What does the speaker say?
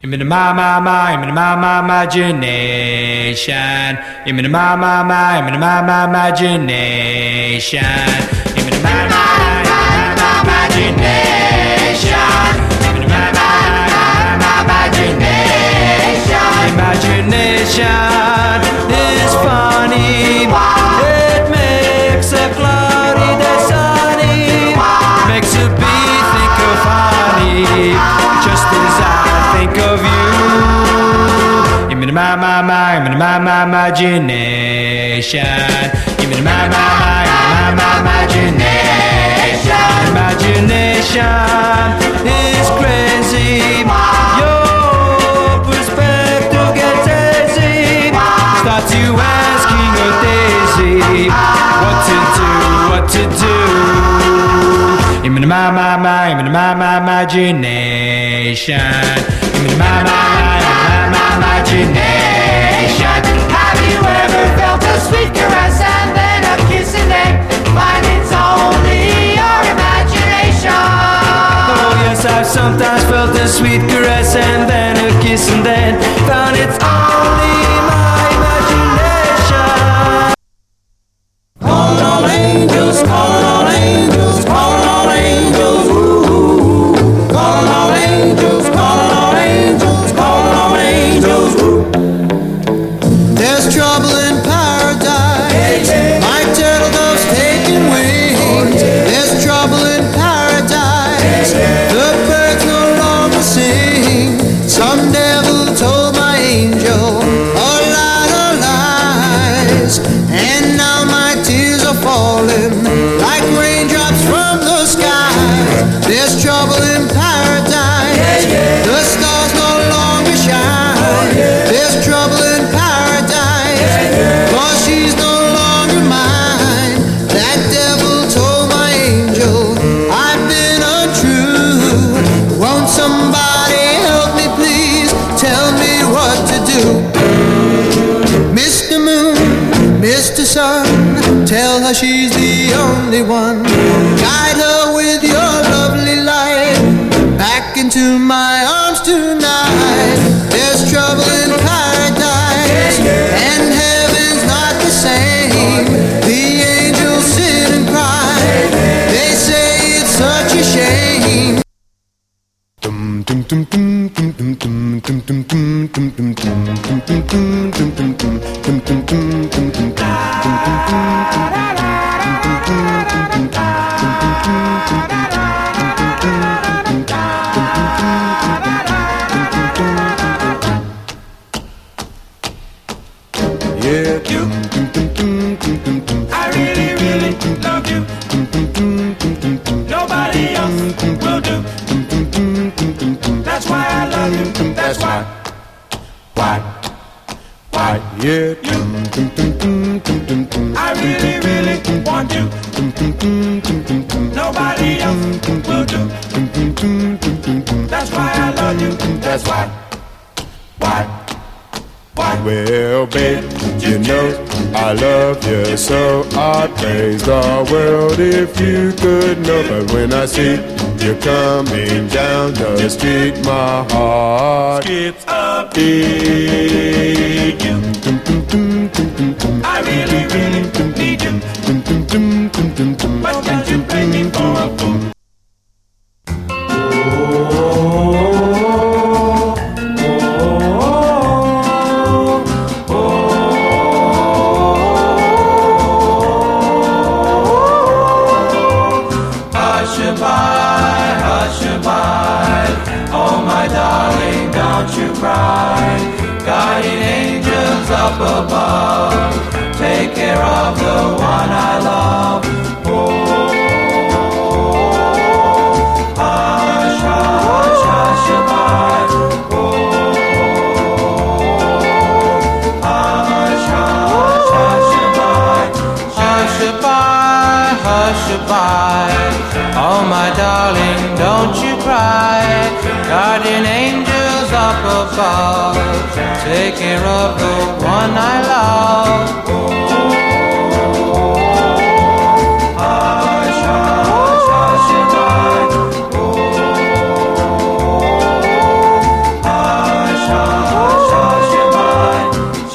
In my my my, in my my imagination. I'm in my my my, in my my imagination. I'm in my my, my my my, I'm in my my imagination. I'm in my my my, my my imagination. Imagination is crazy. Your perspective gets hazy. Starts you asking a daisy what to do, what to do. I'm in my my my, I'm in my my imagination. I'm in my my my, my my imagination. Have you ever felt a sweet caress and then a kiss and then find it's only your imagination? Oh yes, I've sometimes felt a sweet caress and then a kiss and then There's trouble in paradise, the stars no longer shine. Oh, There's trouble in paradise, cause she's no longer mine. That devil told my angel I've been untrue. Won't somebody help me, please? Tell me what to do. Mr. Moon, Mr. Sun, tell her she's the only one. Guide her with your lovely light back into my arms tonight. There's trouble in paradise, and heaven's not the same. The angels sit and cry, they say it's such a shame. You. I really, really love you. Nobody else will do. That's why I love you. That's why. Why? Why? Yeah. You. I really, really want you. Nobody else will do. That's why I love you. That's why. Why? Well, babe, you know I love you so I'd praise the world if you could know. But when I see you coming down the street, my heart skips a beat. Cry Guardian angels up above. Take care of the one I love. Oh, hush, hush, hush-a-bye Oh, hush, hush, hush-a-bye Hush-a-bye, hush-a-bye Oh my darling, don't you cry. Guardian angels up above Take care of the one I love